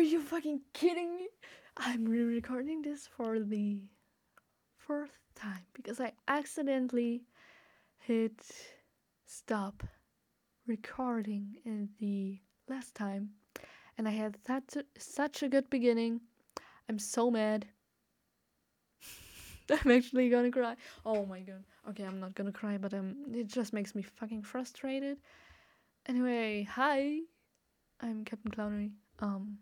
Are you fucking kidding me? I'm re-recording this for the fourth time because I accidentally hit stop recording in the last time and I had such a, such a good beginning. I'm so mad. I'm actually gonna cry. Oh my god. Okay, I'm not gonna cry, but um, it just makes me fucking frustrated. Anyway, hi. I'm Captain Clownery. Um,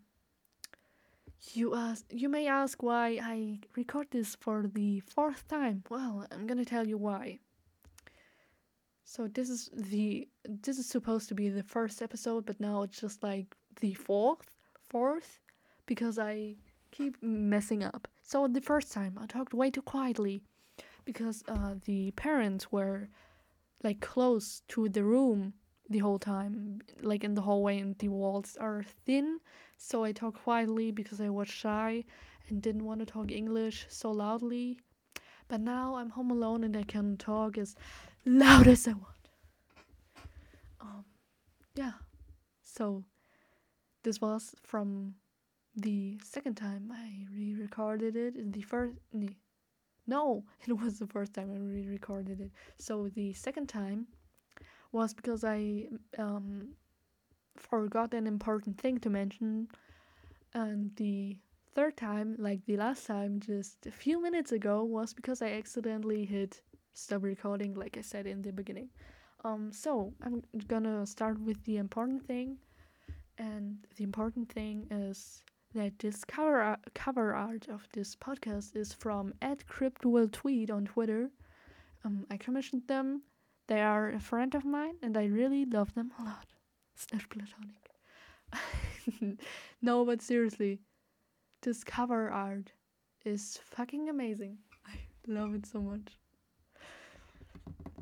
you ask, you may ask why I record this for the fourth time. Well, I'm gonna tell you why. So this is the this is supposed to be the first episode, but now it's just like the fourth, fourth, because I keep messing up. So the first time I talked way too quietly, because uh, the parents were like close to the room the whole time, like in the hallway, and the walls are thin. So I talk quietly because I was shy and didn't want to talk English so loudly. But now I'm home alone and I can talk as loud as I want. Um, yeah. So this was from the second time I re-recorded it. The first, no, it was the first time I re-recorded it. So the second time was because I um, forgot an important thing to mention, and the third time, like the last time, just a few minutes ago, was because I accidentally hit stop recording, like I said in the beginning. Um, so I'm gonna start with the important thing, and the important thing is that this cover art, cover art of this podcast is from Ed Crypt Will Tweet on Twitter. Um, I commissioned them. They are a friend of mine, and I really love them a lot. Slash platonic. no, but seriously, this cover art is fucking amazing. I love it so much.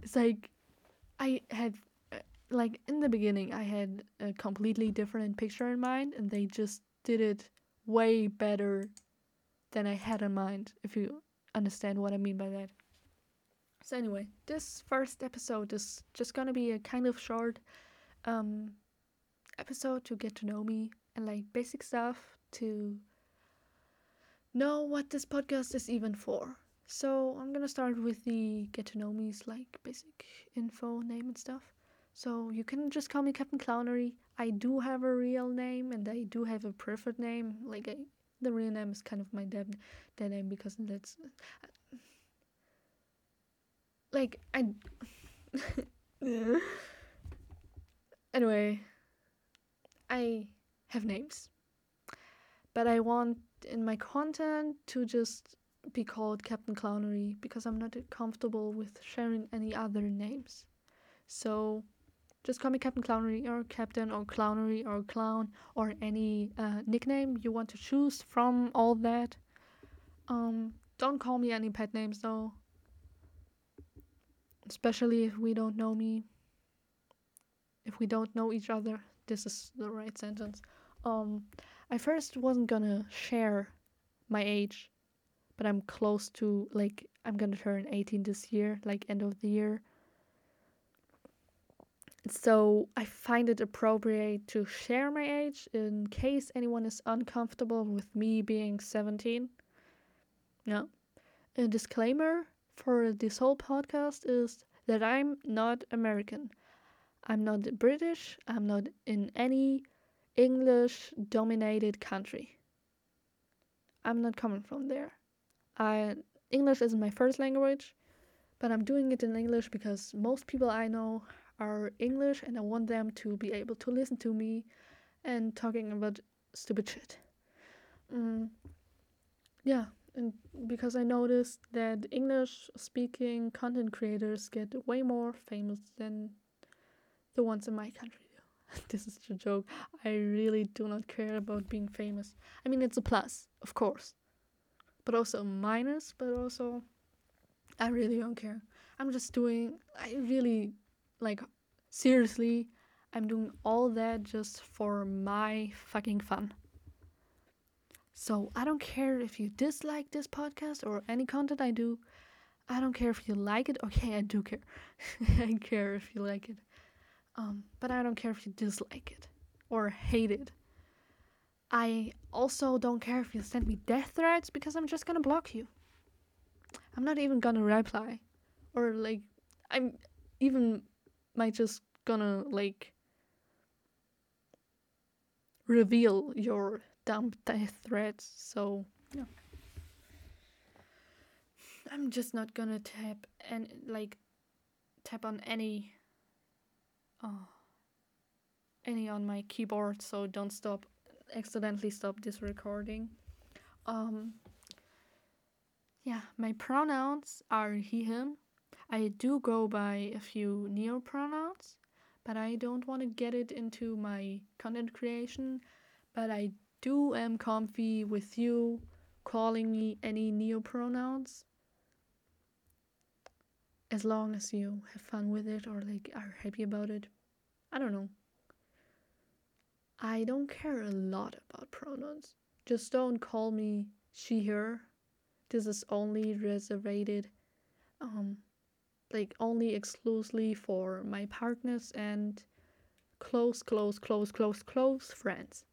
It's like I had uh, like in the beginning I had a completely different picture in mind and they just did it way better than I had in mind if you understand what I mean by that. So anyway, this first episode is just gonna be a kind of short um episode to get to know me and like basic stuff to know what this podcast is even for. So I'm gonna start with the get to know me's like basic info, name and stuff. So you can just call me Captain Clownery. I do have a real name and I do have a preferred name. Like I, the real name is kind of my dead dead name because that's like I. anyway, I have names, but I want in my content to just be called Captain Clownery because I'm not comfortable with sharing any other names. So just call me Captain Clownery or Captain or Clownery or Clown or any uh, nickname you want to choose from all that. Um, don't call me any pet names though. Especially if we don't know me. If we don't know each other, this is the right sentence. Um, I first wasn't gonna share my age but I'm close to like I'm gonna turn 18 this year, like end of the year. So I find it appropriate to share my age in case anyone is uncomfortable with me being 17. No. A disclaimer for this whole podcast is that I'm not American. I'm not British. I'm not in any English dominated country. I'm not coming from there. I English isn't my first language, but I'm doing it in English because most people I know are English and I want them to be able to listen to me and talking about stupid shit. Mm, yeah, and because I noticed that English speaking content creators get way more famous than the ones in my country this is a joke. I really do not care about being famous. I mean, it's a plus, of course but also a minus, but also I really don't care. I'm just doing, I really, like, seriously, I'm doing all that just for my fucking fun. So I don't care if you dislike this podcast or any content I do. I don't care if you like it. Okay, I do care. I care if you like it. Um, but I don't care if you dislike it or hate it. I also don't care if you send me death threats because I'm just gonna block you. I'm not even gonna reply. Or like I'm even might just gonna like reveal your dumb death threats. So yeah. I'm just not gonna tap and like tap on any uh, any on my keyboard so don't stop accidentally stop this recording. Um yeah, my pronouns are he him. I do go by a few neo pronouns, but I don't want to get it into my content creation, but I do am comfy with you calling me any neo pronouns as long as you have fun with it or like are happy about it. I don't know. I don't care a lot about pronouns. Just don't call me she her. This is only reserved um like only exclusively for my partners and close close close close close friends.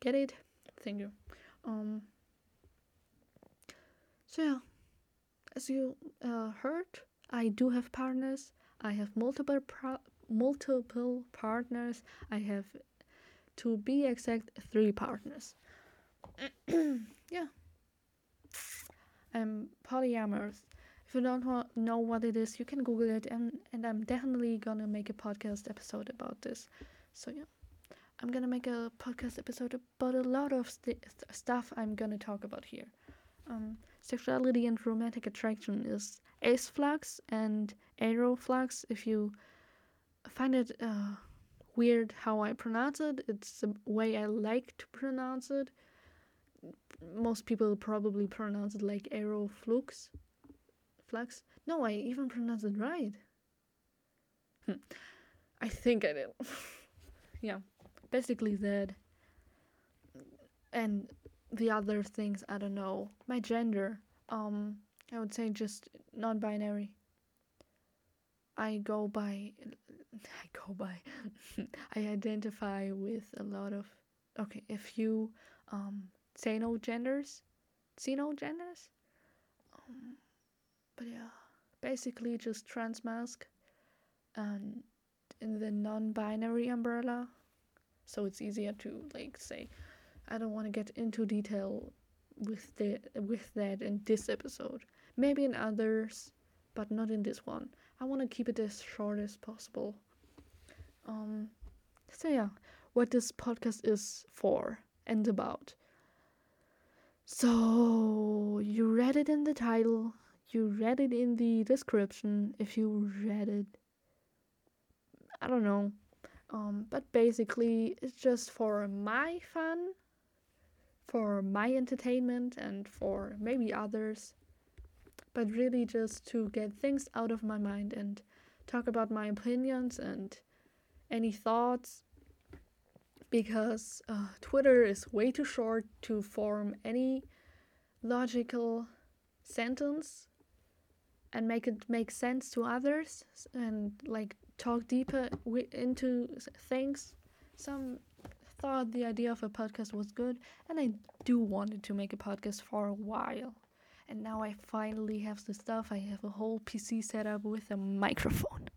Get it? Thank you. Um so yeah, as you uh, heard, I do have partners. I have multiple pro- multiple partners. I have, to be exact, three partners. yeah. I'm polyamorous. If you don't know what it is, you can Google it, and, and I'm definitely gonna make a podcast episode about this. So yeah, I'm gonna make a podcast episode about a lot of st- stuff I'm gonna talk about here. Um, sexuality and romantic attraction is ace flux and aroflux. If you find it uh, weird how I pronounce it, it's the way I like to pronounce it. Most people probably pronounce it like aroflux. Flux? No, I even pronounce it right. Hm. I think I did. yeah, basically that. And the other things I don't know. My gender, um, I would say just non-binary. I go by, I go by, I identify with a lot of, okay, a few, um, xeno genders, xeno genders, um, but yeah, basically just transmasc, and in the non-binary umbrella, so it's easier to like say I don't want to get into detail with the with that in this episode. Maybe in others, but not in this one. I want to keep it as short as possible. Um, so yeah, what this podcast is for and about. So you read it in the title, you read it in the description. If you read it, I don't know. Um, but basically, it's just for my fun for my entertainment and for maybe others, but really just to get things out of my mind and talk about my opinions and any thoughts. Because uh, Twitter is way too short to form any logical sentence and make it make sense to others. And like talk deeper into things. Some thought the idea of a podcast was good, and I do wanted to make a podcast for a while. And now I finally have the stuff. I have a whole PC set up with a microphone.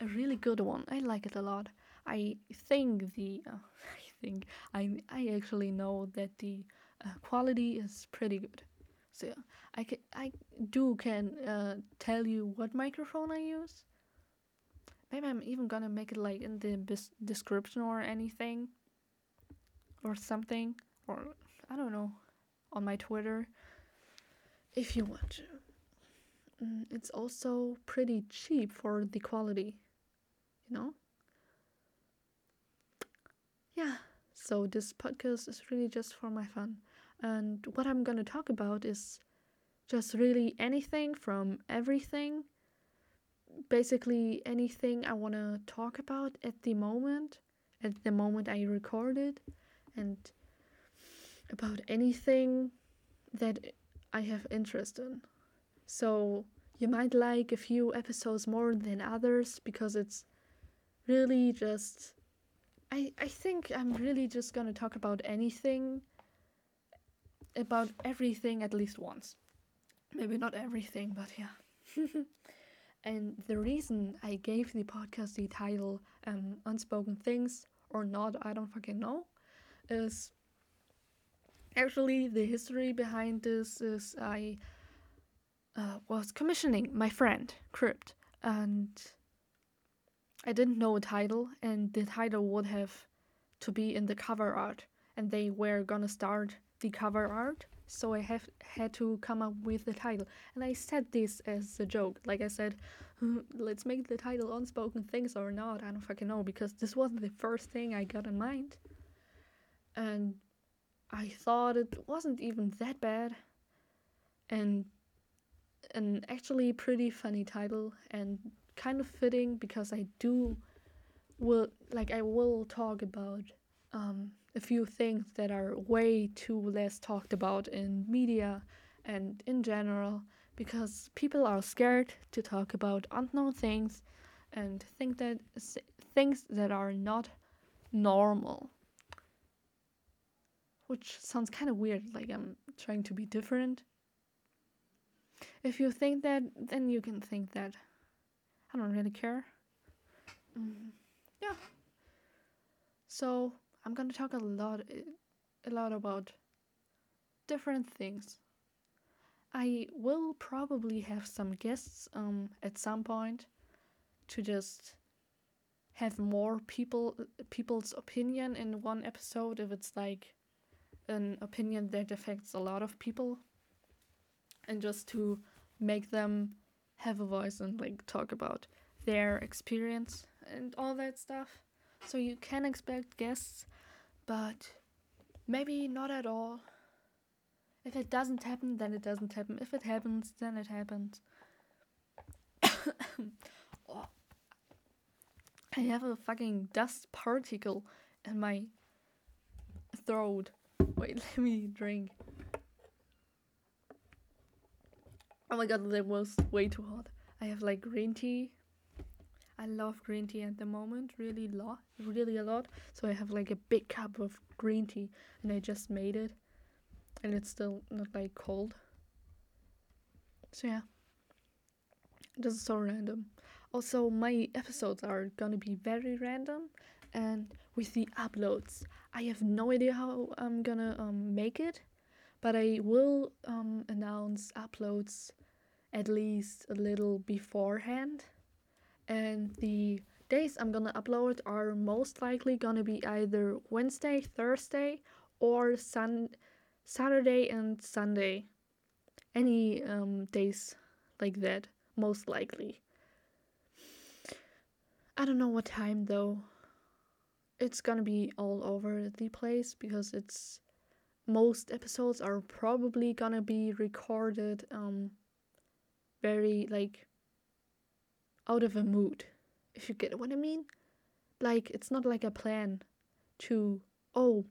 A really good one. I like it a lot. I think the uh, I think I I actually know that the uh, quality is pretty good. So yeah, I can I do can uh, tell you what microphone I use. Maybe I'm even gonna make it like in the bis- description or anything or something or I don't know on my Twitter if you want to. Mm, it's also pretty cheap for the quality, you know? Yeah, so this podcast is really just for my fun. And what I'm gonna talk about is just really anything from everything. Basically, anything I wanna talk about at the moment, at the moment I record it and about anything that I have interest in. So you might like a few episodes more than others because it's really just I I think I'm really just gonna talk about anything, about everything at least once. Maybe not everything, but yeah. and the reason I gave the podcast the title um, "Unspoken Things" or not, I don't fucking know, is actually the history behind this is I uh, was commissioning my friend Crypt, and I didn't know a title, and the title would have to be in the cover art, and they were gonna start the cover art, so I have had to come up with the title, and I said this as a joke, like I said, hmm, let's make the title unspoken things or not, I don't fucking know, because this wasn't the first thing I got in mind, and I thought it wasn't even that bad, and an actually pretty funny title and kind of fitting because I do will like I will talk about um, a few things that are way too less talked about in media and in general because people are scared to talk about unknown things and think that things that are not normal which sounds kind of weird like I'm trying to be different if you think that, then you can think that. I don't really care. Mm, yeah. So I'm gonna talk a lot, a lot about different things. I will probably have some guests um at some point to just have more people people's opinion in one episode if it's like an opinion that affects a lot of people and just to make them have a voice and like talk about their experience and all that stuff. So you can expect guests, but maybe not at all. If it doesn't happen, then it doesn't happen. If it happens, then it happens. oh. I have a fucking dust particle in my throat. Wait, let me drink. Oh my god, that was way too hot. I have like green tea. I love green tea at the moment, really lot, really a lot. So I have like a big cup of green tea, and I just made it, and it's still not like cold. So yeah, is so random. Also, my episodes are gonna be very random, and with the uploads, I have no idea how I'm gonna um, make it, but I will um, announce uploads at least a little beforehand. And the days I'm gonna upload are most likely gonna be either Wednesday, Thursday, or Sun Saturday and Sunday. Any um, days like that, most likely. I don't know what time though. It's gonna be all over the place because it's most episodes are probably gonna be recorded um very like out of a mood if you get what i mean. Like it's not like a plan to oh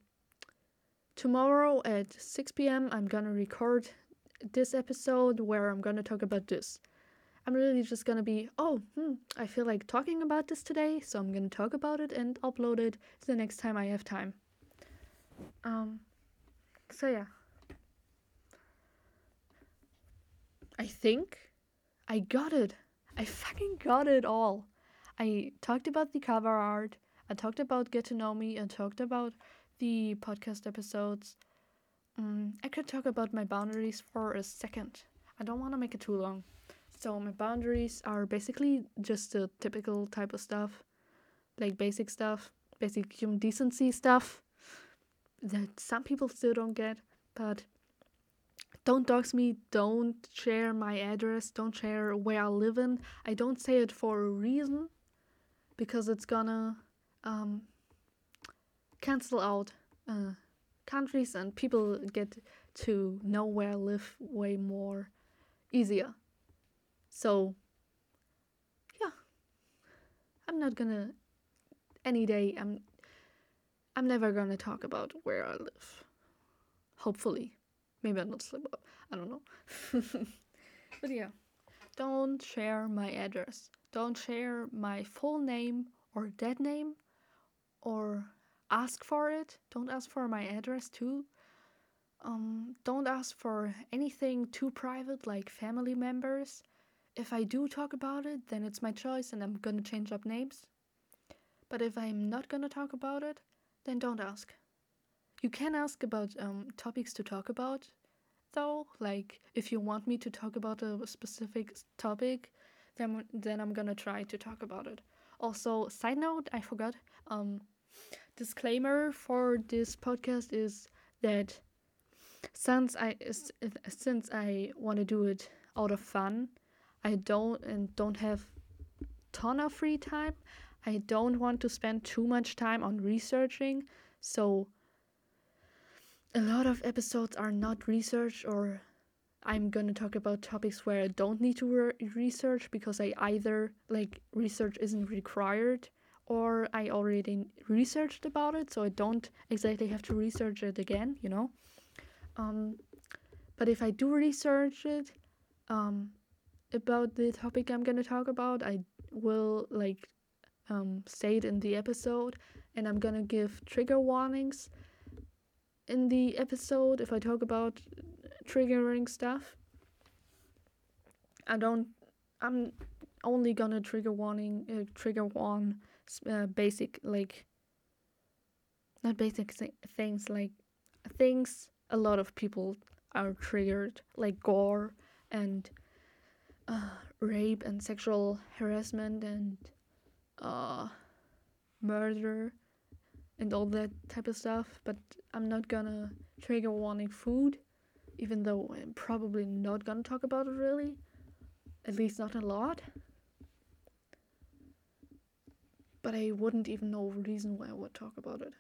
tomorrow at 6 p.m i'm gonna record this episode where i'm gonna talk about this. I'm really just gonna be oh hmm, i feel like talking about this today so i'm gonna talk about it and upload it the next time i have time. Um so yeah. I think I got it. I fucking got it all. I talked about the cover art. I talked about Get to Know Me. I talked about the podcast episodes. Um, I could talk about my boundaries for a second. I don't want to make it too long. So, my boundaries are basically just the typical type of stuff like basic stuff, basic human decency stuff that some people still don't get, but don't dox me, don't share my address, don't share where I live in. I don't say it for a reason because it's gonna um, cancel out uh, countries and people get to know where I live way more easier. So, yeah, I'm not gonna any day. I'm I'm never gonna talk about where I live. Hopefully. Maybe I'll not slip up. I don't know. but yeah, don't share my address. Don't share my full name or dead name or ask for it. Don't ask for my address too. Um, don't ask for anything too private like family members. If I do talk about it, then it's my choice and I'm gonna change up names. But if I'm not gonna talk about it, then don't ask. You can ask about um, topics to talk about, though. Like if you want me to talk about a specific topic, then then I'm gonna try to talk about it. Also, side note, I forgot. Um, disclaimer for this podcast is that since I since I want to do it out of fun, I don't and don't have ton of free time. I don't want to spend too much time on researching, so a lot of episodes are not research or I'm gonna talk about topics where I don't need to re- research because I either like research isn't required or I already researched about it, so I don't exactly have to research it again, you know. Um, but if I do research it um, about the topic I'm gonna talk about, I will like um, say it in the episode, and I'm gonna give trigger warnings in the episode if I talk about triggering stuff. I don't. I'm only gonna trigger warning, uh, trigger one uh, basic like. Not basic th- things like things a lot of people are triggered, like gore and uh, rape and sexual harassment and uh, murder and all that type of stuff. But I'm not gonna trigger warning food, even though I'm probably not gonna talk about it really, at least not a lot. But I wouldn't even know a reason why I would talk about it,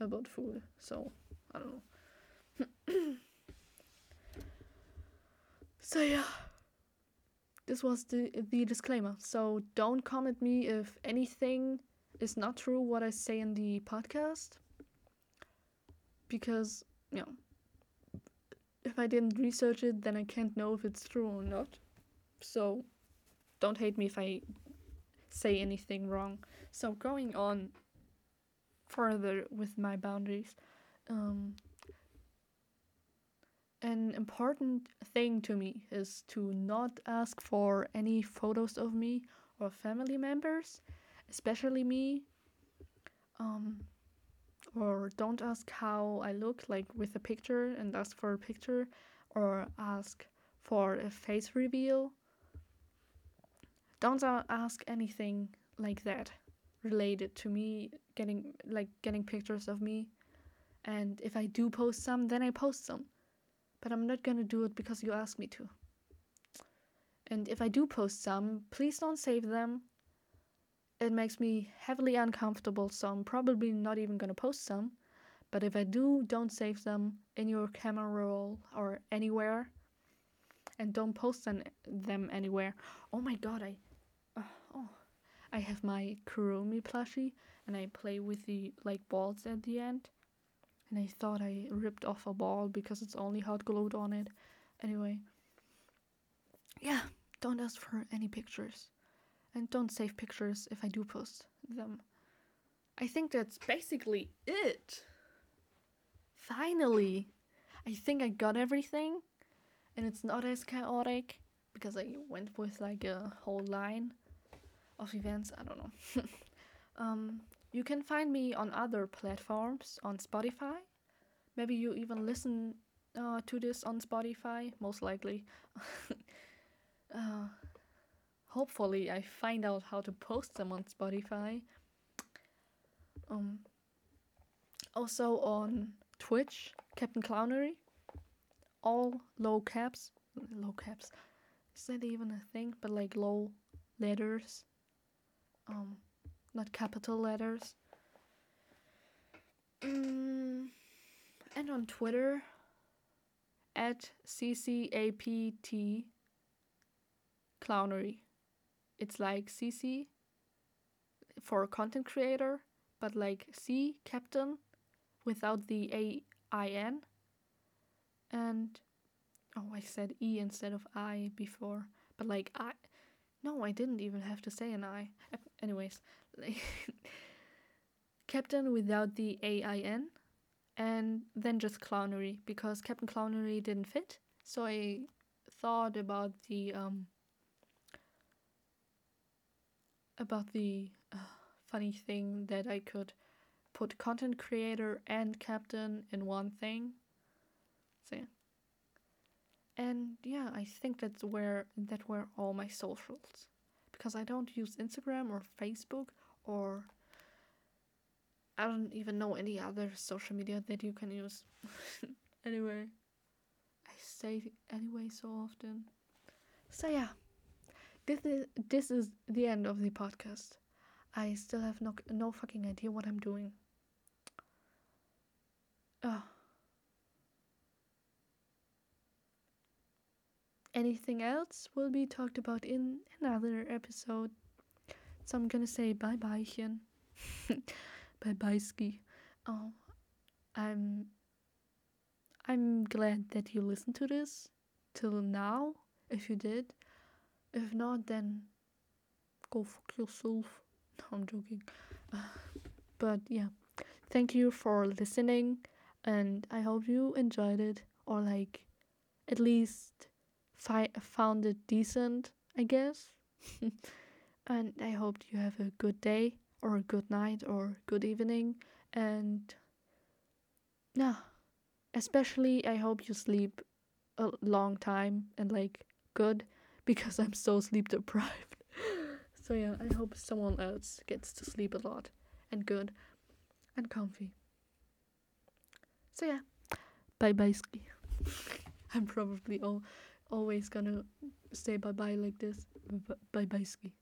about food. So I don't know. so yeah this was the the disclaimer so don't comment me if anything is not true what i say in the podcast because you know if i didn't research it then i can't know if it's true or not. So don't hate me if i say anything wrong. So going on further with my boundaries um, an important thing to me is to not ask for any photos of me or family members, especially me. Um, or don't ask how I look like with a picture and ask for a picture, or ask for a face reveal. Don't ask anything like that related to me getting like getting pictures of me. And if I do post some, then I post some but I'm not gonna do it because you asked me to. And if I do post some, please don't save them. It makes me heavily uncomfortable, so I'm probably not even gonna post some. But if I do, don't save them in your camera roll or anywhere. And don't post them, anywhere. Oh my god, I. Uh, oh. I have my Kurumi plushie and I play with the like balls at the end and I thought I ripped off a ball because it's only hot glued on it. Anyway, yeah, don't ask for any pictures. And don't save pictures if I do post them. I think that's basically it. Finally, I think I got everything, and it's not as chaotic because I went with like a whole line of events. I don't know. um, you can find me on other platforms on Spotify. Maybe you even listen uh, to this on Spotify, most likely. uh, hopefully, I find out how to post them on Spotify. Um, also on Twitch, Captain Clownery. All low caps. Low caps. Is that even a thing? But like low letters. Um, not capital letters. Mm, and on Twitter at CCAPT clownery. It's like CC for a content creator, but like C captain without the A I N. And oh, I said E instead of I before, but like I. No, I didn't even have to say an I. Anyways, Captain without the A I N, and then just Clownery because Captain Clownery didn't fit. So I thought about the um about the uh, funny thing that I could put content creator and captain in one thing. So yeah. And yeah, I think that's where that were all my socials. Because I don't use Instagram or Facebook or I don't even know any other social media that you can use. anyway, I say anyway so often. So yeah, this is this is the end of the podcast. I still have no no fucking idea what I'm doing. Oh. Anything else will be talked about in another episode. So I'm gonna say bye bye, bye bye, ski. Oh, I'm. I'm glad that you listened to this till now. If you did, if not, then go fuck yourself. No, I'm joking. but yeah, thank you for listening, and I hope you enjoyed it or like at least fi- found it decent, I guess. and I hope you have a good day or a good night or good evening and yeah, especially I hope you sleep a long time and like good because I'm so sleep deprived. so yeah, I hope someone else gets to sleep a lot and good and comfy. So yeah, bye bye ski. I'm probably all always gonna say bye bye like this. Bye bye ski.